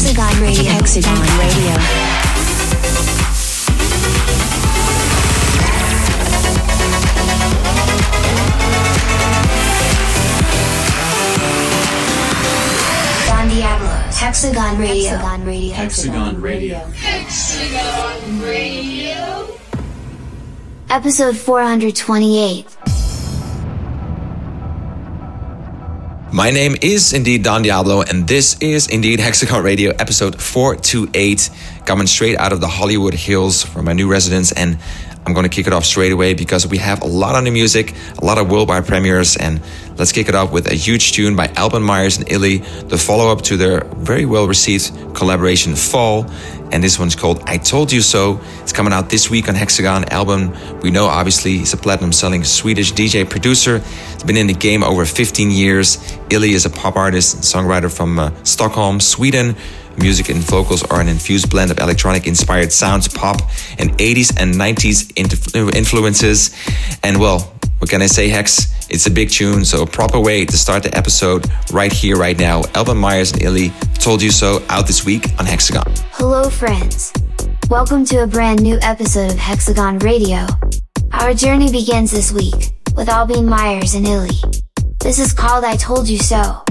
Hexagon Radio. Don Diablo. Hexagon Radio. Hexagon Radio. Hexagon Radio. Hexagon Radio. Episode 428. My name is indeed Don Diablo, and this is indeed Hexagon Radio episode 428, coming straight out of the Hollywood Hills from my new residence. And I'm going to kick it off straight away because we have a lot of new music, a lot of worldwide premieres, and let's kick it off with a huge tune by Albin Myers and ILY, the follow up to their very well received collaboration Fall. And this one's called I Told You So. It's coming out this week on Hexagon album. We know obviously he's a platinum selling Swedish DJ producer. He's been in the game over 15 years. ILY is a pop artist and songwriter from uh, Stockholm, Sweden. Music and vocals are an infused blend of electronic inspired sounds, pop, and 80s and 90s influences. And well, what can I say, Hex? It's a big tune, so a proper way to start the episode right here, right now. Albin Myers and ILY told you so out this week on Hexagon. Hello, friends. Welcome to a brand new episode of Hexagon Radio. Our journey begins this week with Albin Myers and ILY. This is called I Told You So.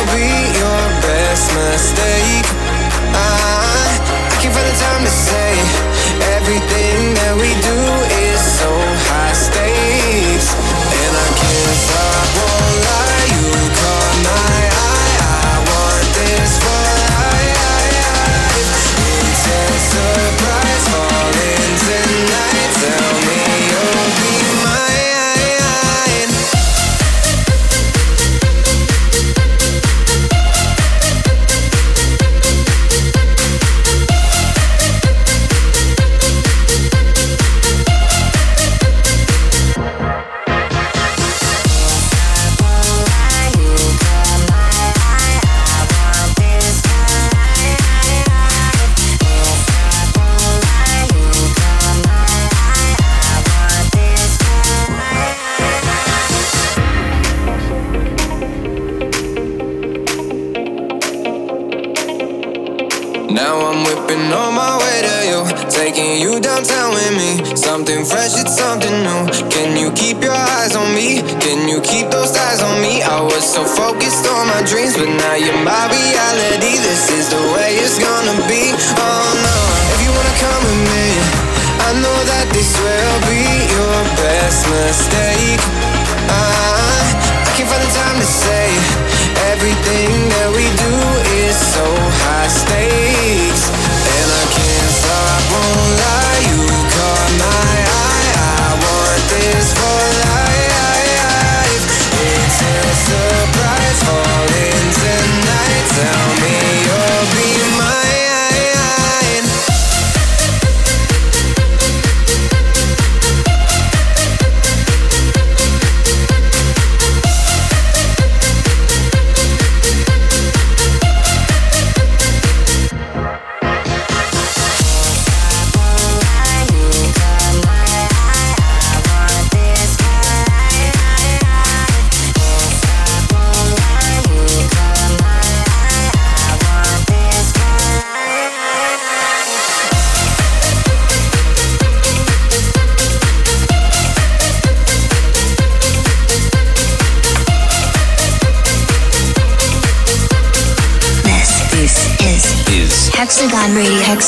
Will be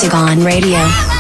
Radio. Hexagon Radio.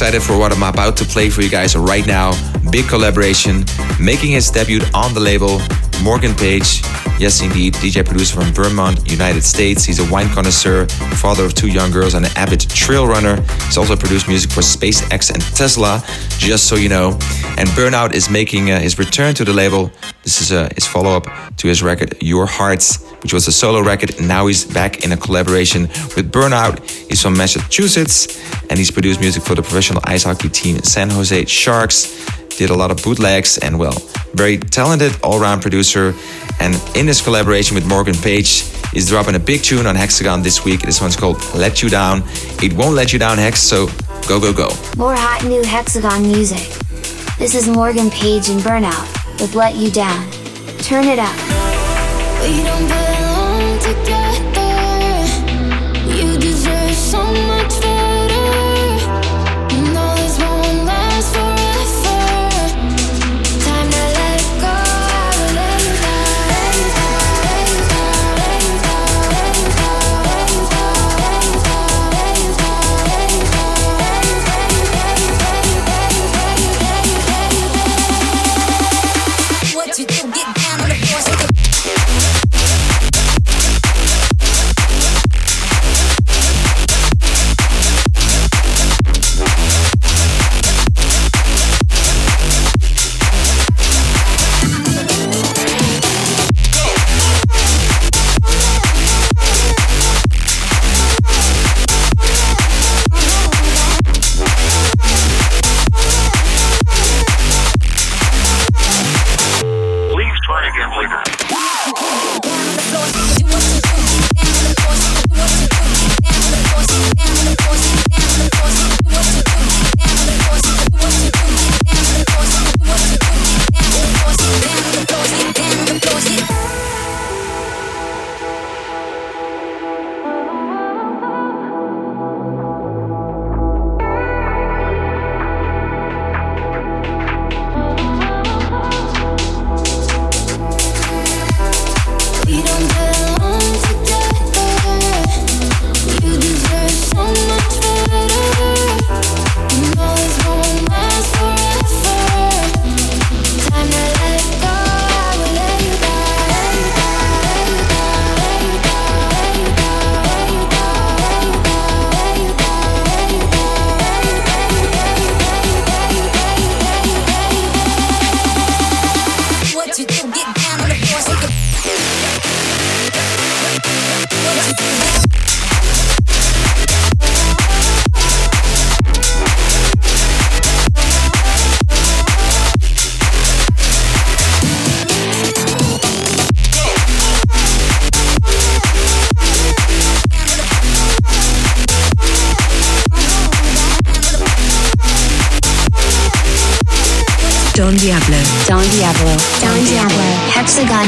excited for what I'm about to play for you guys right now. Big collaboration, making his debut on the label, Morgan Page. Yes, indeed, DJ producer from Vermont, United States. He's a wine connoisseur, father of two young girls, and an avid trail runner. He's also produced music for SpaceX and Tesla, just so you know. And BVRNOUT is making uh, his return to the label. This is uh, his follow up to his record, Your Hearts which was a solo record, now he's back in a collaboration with BVRNOUT. He's from Massachusetts, and he's produced music for the professional ice hockey team San Jose Sharks. Did a lot of bootlegs and well, very talented all-round producer. And in this collaboration with Morgan Page, he's dropping a big tune on Hexagon this week. This one's called Let You Down. It won't let you down, Hex, so go, go, go. More hot new Hexagon music. This is Morgan Page and BVRNOUT with Let You Down. Turn it up. We don't belong.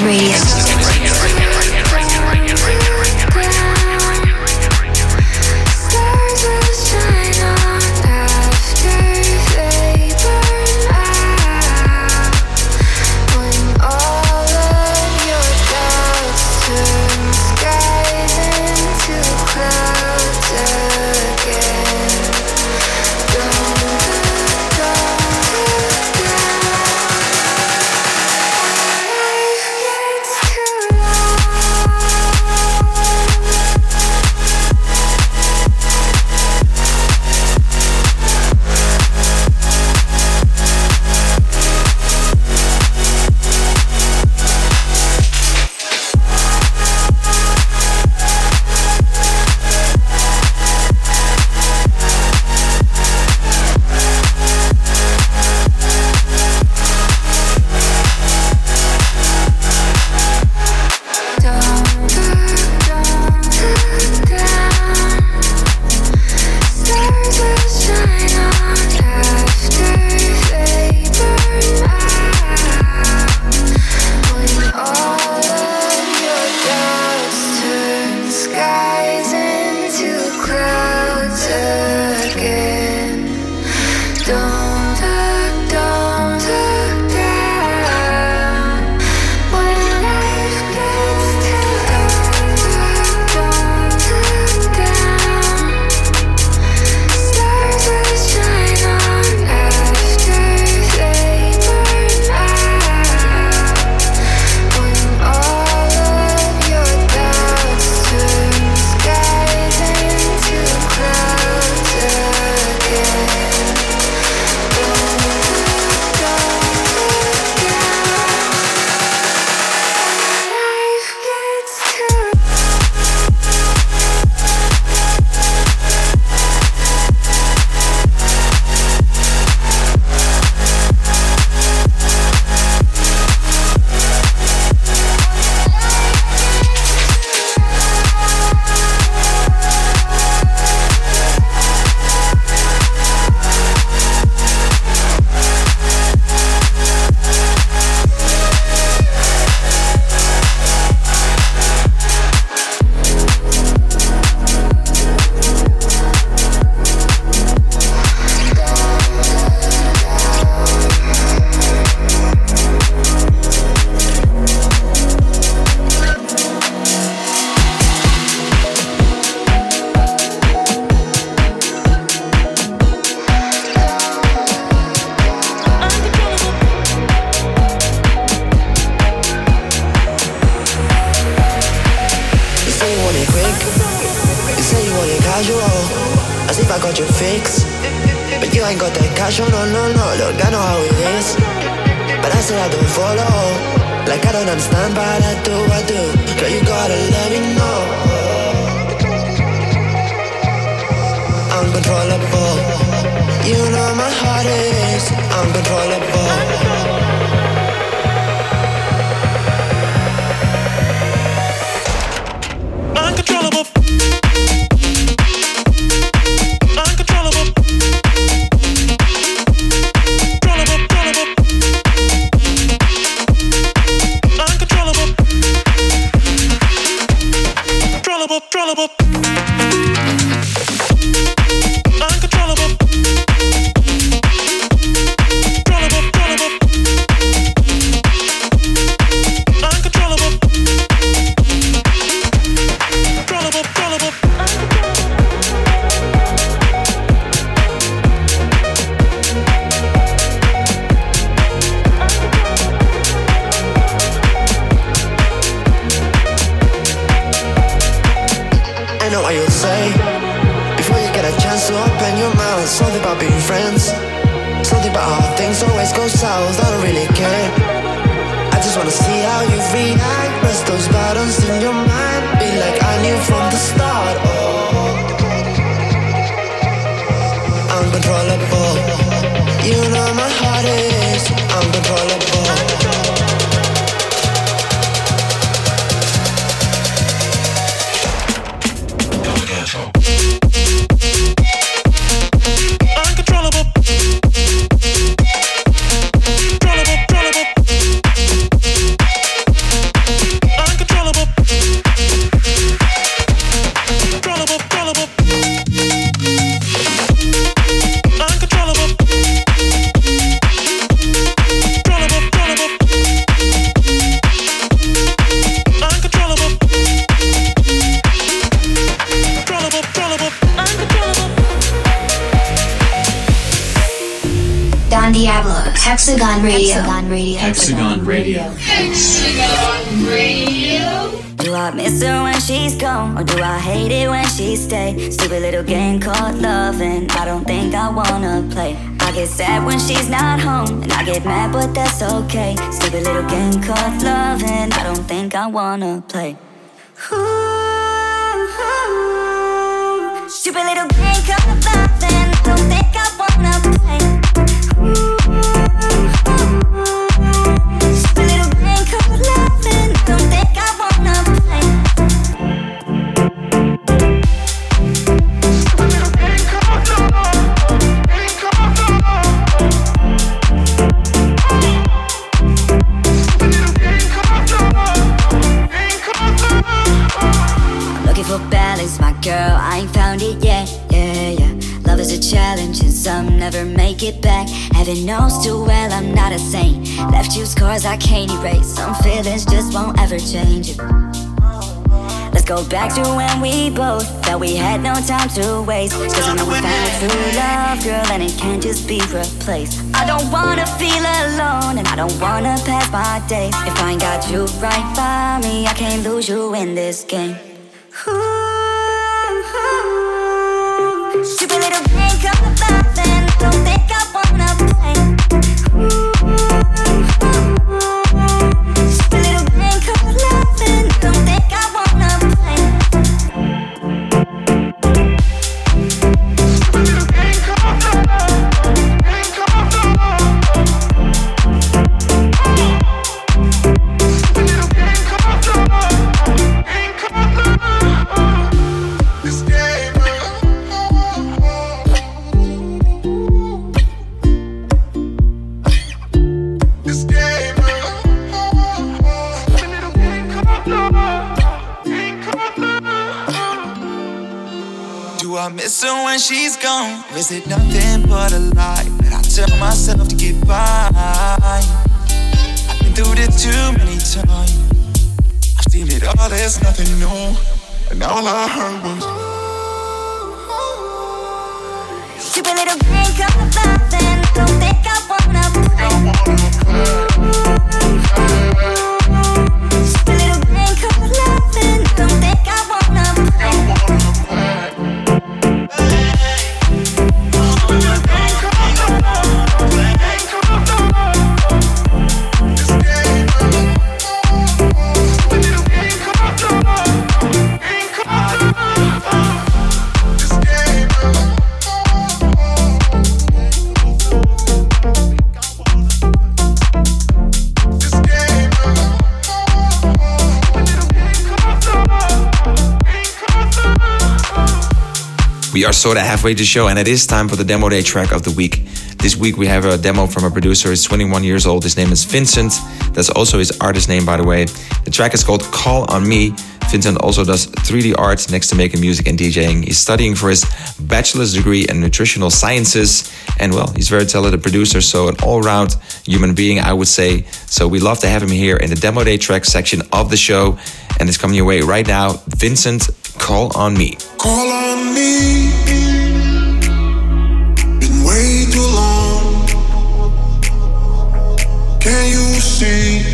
Radio. Play. I get sad when she's not home. And I get mad, but that's okay. Stupid little game called loving. I don't think I wanna play. Ooh, Stupid little game called loving. I don't think I wanna play. Girl, I ain't found it yet. Yeah, yeah. Love is a challenge, and some never make it back. Heaven knows too well I'm not a saint. Left you scars I can't erase. Some feelings just won't ever change. It. Let's go back to when we both felt we had no time to waste. Cause I know we found a true love, girl, and it can't just be replaced. I don't wanna feel alone, and I don't wanna pass my days. If I ain't got you right by me, I can't lose you in this game. Ooh, game I miss her when she's gone? Or is it nothing but a lie that I tell myself to get by? I've been through this too many times. I've seen it all, there's nothing new. And all I heard was. Stupid little game called loving. Don't think I wanna play. Stupid We are sort of halfway to show, and it is time for the demo day track of the week. This week we have a demo from a producer. He's 21 years old. His name is Vincent. That's also his artist name, by the way. The track is called Call on Me. Vincent also does 3D art next to making music and DJing. He's studying for his bachelor's degree in nutritional sciences. And well, he's very talented producer, so an all round human being, I would say. So we love to have him here in the demo day track section of the show. And it's coming your way right now. Vincent, Call on Me. Call on me. Been way too long. Can you see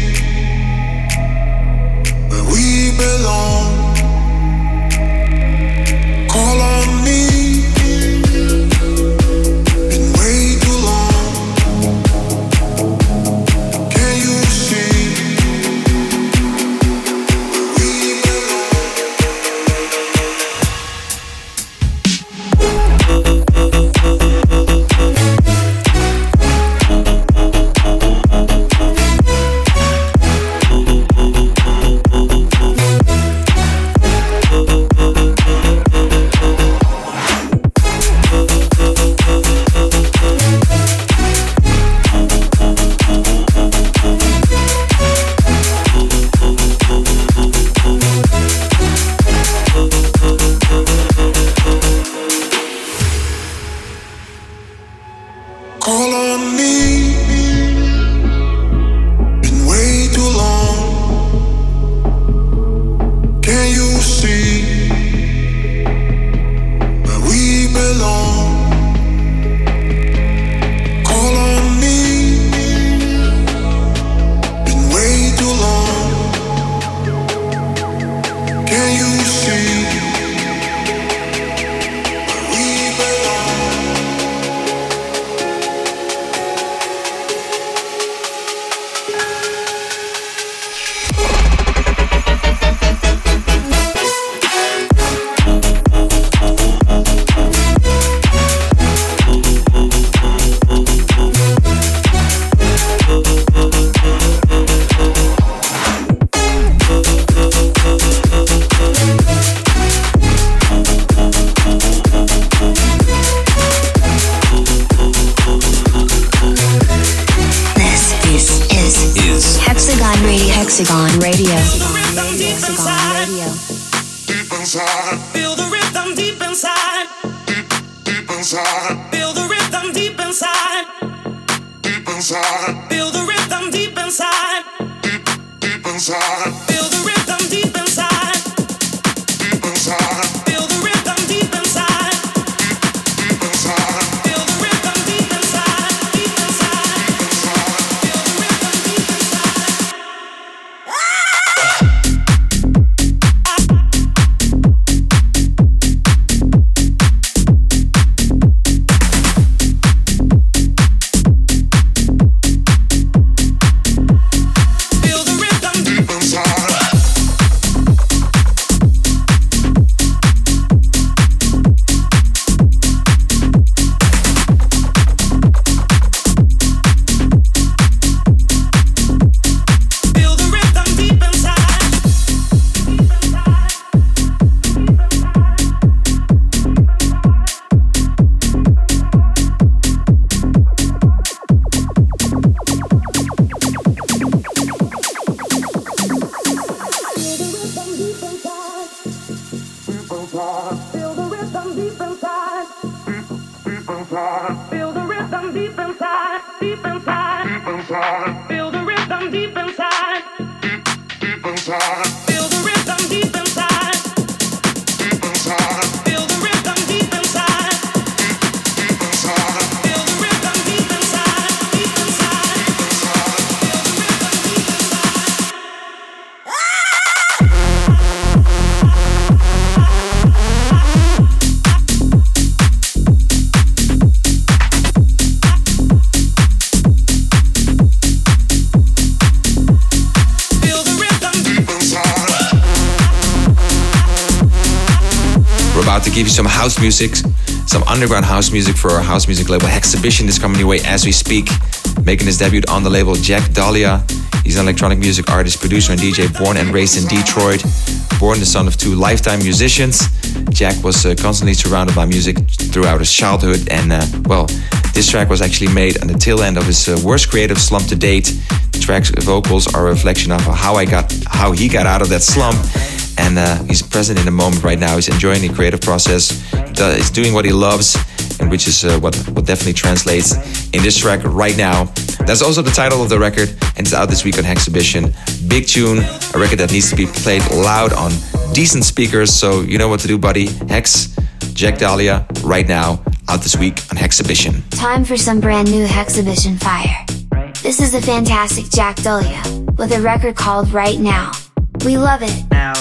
belong? Call on Feel the rhythm deep inside. deep inside, Feel the rhythm deep inside. deep inside, Feel the rhythm deep inside. deep inside, Feel the rhythm deep give you some house music, some underground house music for our house music label Hexhibition is coming your way as we speak. Making his debut on the label, Jack Dahlia. He's an electronic music artist, producer, and DJ born and raised in Detroit. Born the son of two lifetime musicians, Jack was uh, constantly surrounded by music throughout his childhood. And uh, well, this track was actually made on the tail end of his uh, worst creative slump to date. The track's vocals are a reflection of how I got, how he got out of that slump and uh, he's present in the moment right now. He's enjoying the creative process. He's doing what he loves, and which is uh, what what definitely translates in this track right now. That's also the title of the record, and it's out this week on Hexhibition. Big tune, a record that needs to be played loud on decent speakers. So you know what to do, buddy. Hex, Jack Dahlia, right now, out this week on Hexhibition. Time for some brand new Hexhibition fire. This is the fantastic Jack Dahlia, with a record called Right Now. We love it. now,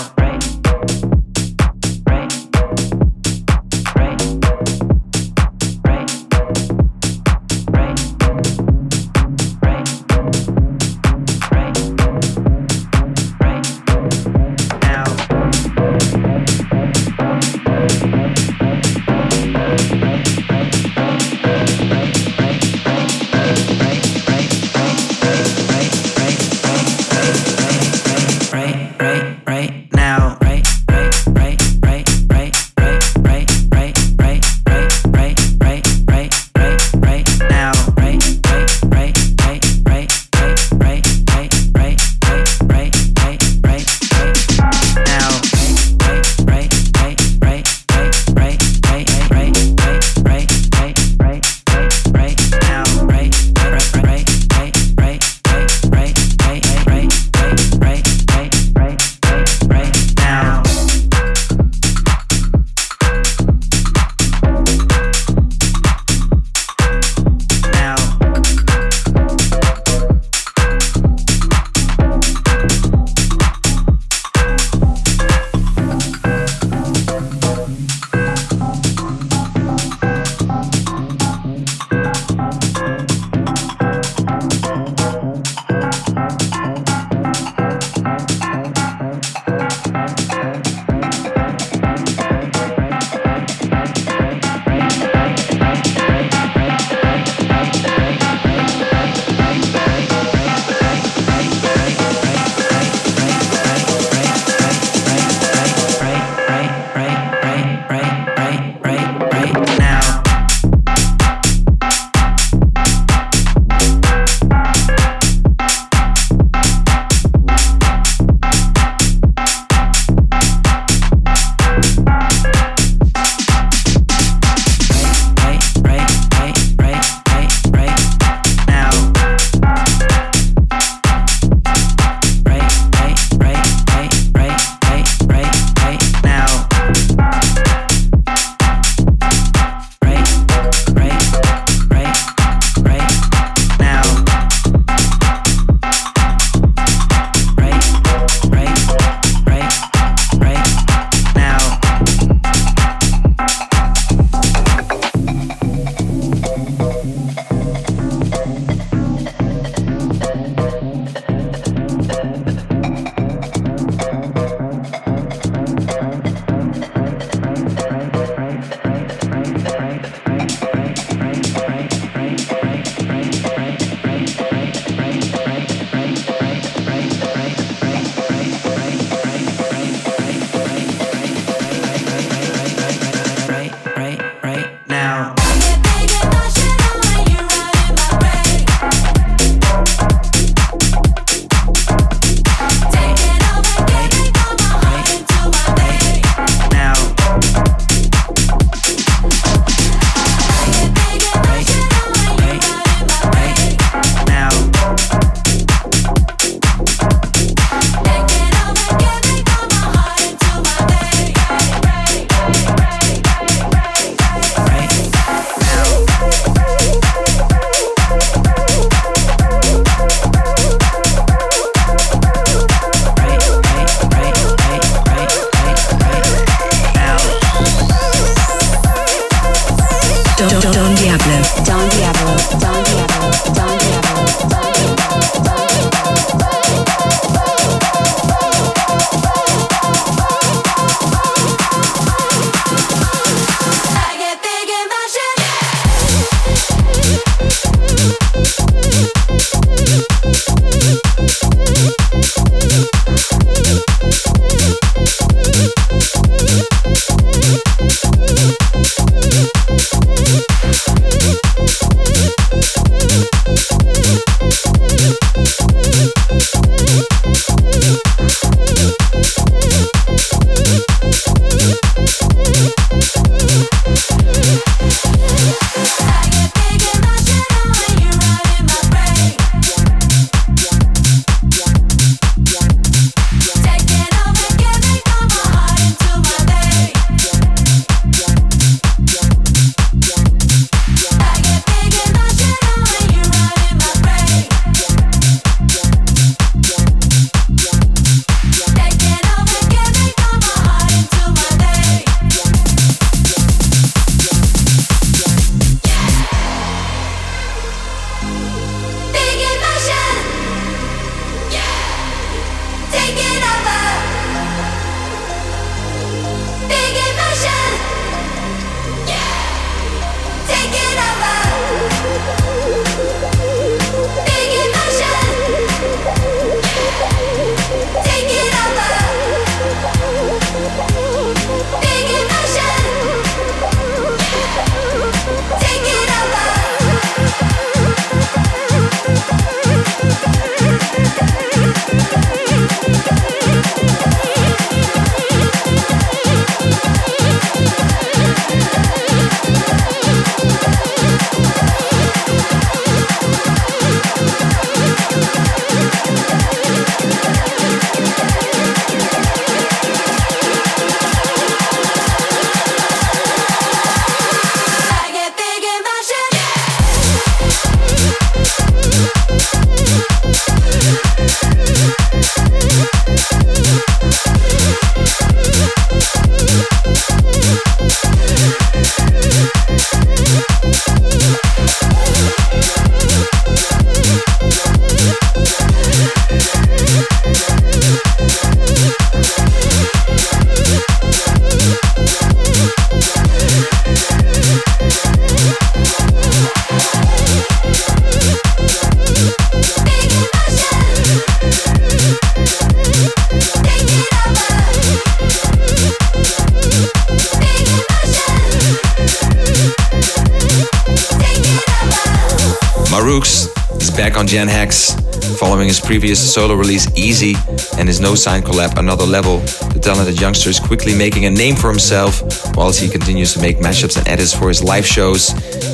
on Gen Hex, following his previous solo release Easy and his No Sign collab Another Level. The talented youngster is quickly making a name for himself whilst he continues to make mashups and edits for his live shows.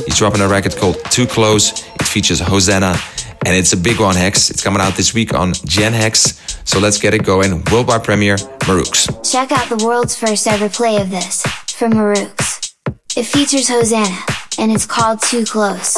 He's dropping a record called Too Close. It features Hosanna and it's a big one, Hex. It's coming out this week on Gen Hex. So let's get it going. Worldwide premiere, Maroox. Check out the world's first ever play of this from Maroox. It features Hosanna and it's called Too Close.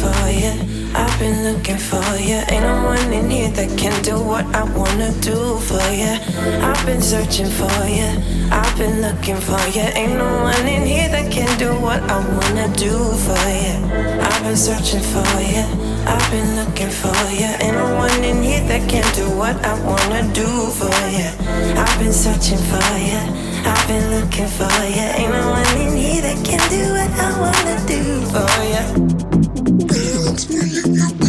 for you. I've been looking for you. Ain't no one in here that can do what I wanna do for you. I've been searching for you. I've been looking for you. Ain't no one in here that can do what I wanna do for you. I've been searching for you. I've been looking for you. Ain't no one in here that can do what I wanna do for you. I've been searching for you. I've been looking for you. Ain't no one in here that can do what I wanna do for you. Don't you.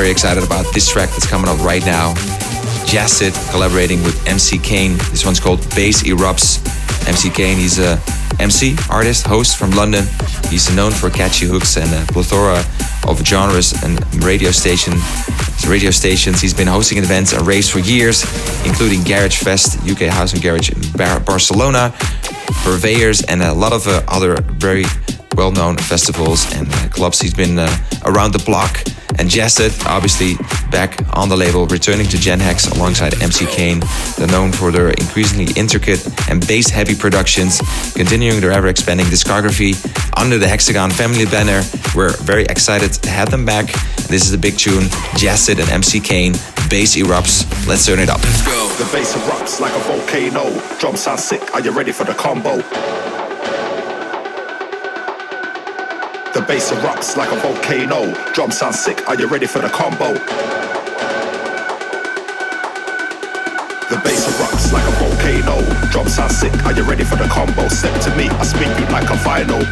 Very excited about this track that's coming up right now. Jasted collaborating with MC Kane. This one's called Bass Erupts. MC Kane, he's a MC, artist, host from London. He's known for catchy hooks and a plethora of genres and radio station radio stations. He's been hosting events and raves for years, including Garage Fest, UK House and Garage in Bar- Barcelona, Purveyors, and a lot of uh, other very well-known festivals and uh, clubs. He's been uh, around the block. And Jasted, obviously back on the label, returning to Gen Hex alongside MC Kane. They're known for their increasingly intricate and bass-heavy productions, continuing their ever-expanding discography under the Hexagon family banner. We're very excited to have them back. This is a big tune, Jasted and MC Kane. Bass erupts. Let's turn it up. The bass erupts like a volcano. Drum sound sick. Are you ready for the combo? Bass erupts like a volcano. Drum sound sick. Are you ready for the combo? The bass erupts like a volcano. Drum sound sick. Are you ready for the combo? Step to me. I spin you like a vinyl.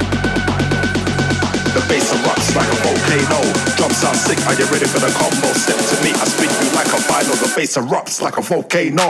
The bass erupts like a volcano. Drum sound sick. Are you ready for the combo? Step to me. I spin you like a vinyl. The bass erupts like a volcano.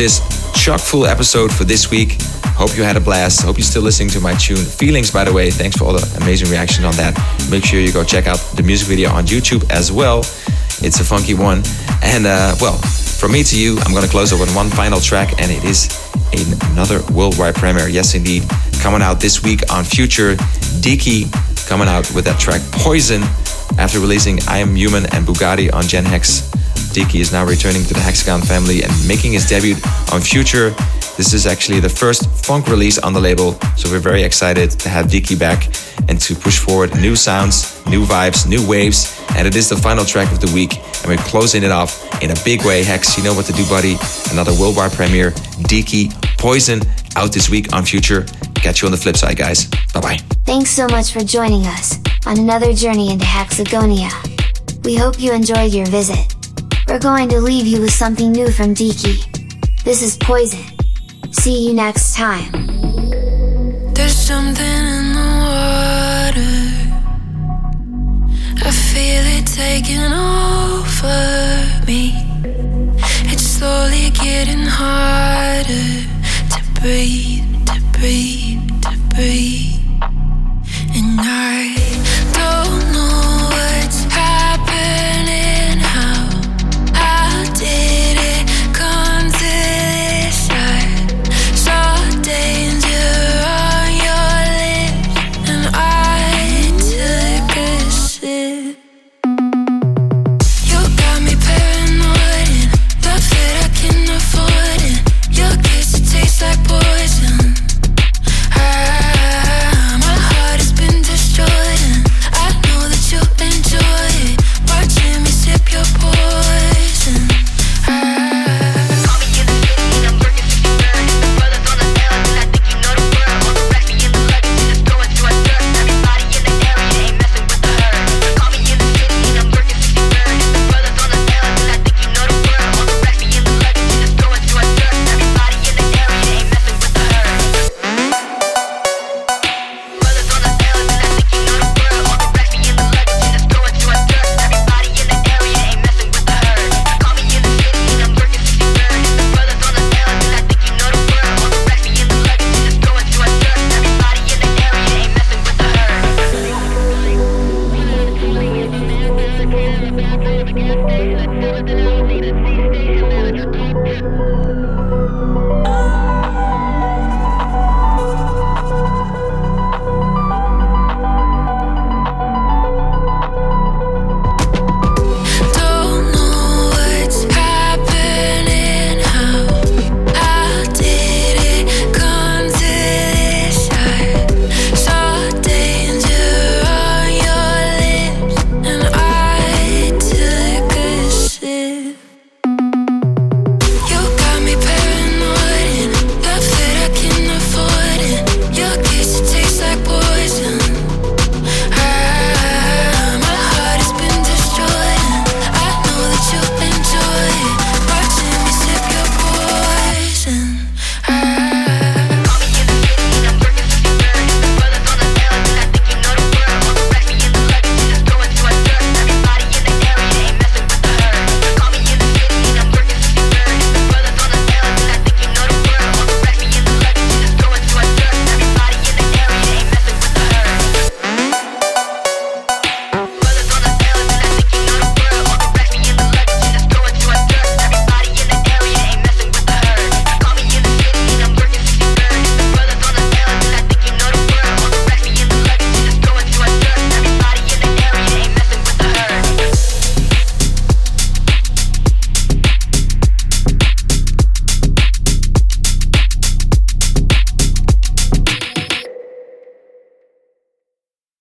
This chock full episode for this week. Hope you had a blast. Hope you're still listening to my tune. Feelings, by the way, thanks for all the amazing reaction on that. Make sure you go check out the music video on YouTube as well. It's a funky one. And uh, well, from me to you, I'm gonna close up with one final track, and it is another worldwide premiere. Yes, indeed, coming out this week on Future. Deekey coming out with that track Poison after releasing I Am Human and Bugatti on Gen Hex. Deekey is now returning to the Hexagon family and making his debut on Future. This is actually the first funk release on the label, so we're very excited to have Deekey back and to push forward new sounds, new vibes, new waves. And it is the final track of the week, and we're closing it off in a big way. Hex, you know what to do, buddy. Another worldwide premiere, Deekey Poison, out this week on Future. Catch you on the flip side, guys. Bye bye. Thanks so much for joining us on another journey into Hexagonia. We hope you enjoyed your visit. We're going to leave you with something new from Deekey. This is Poison. See you next time. There's something in the water. I feel it taking over me. It's slowly getting harder to breathe, to breathe, to breathe. And I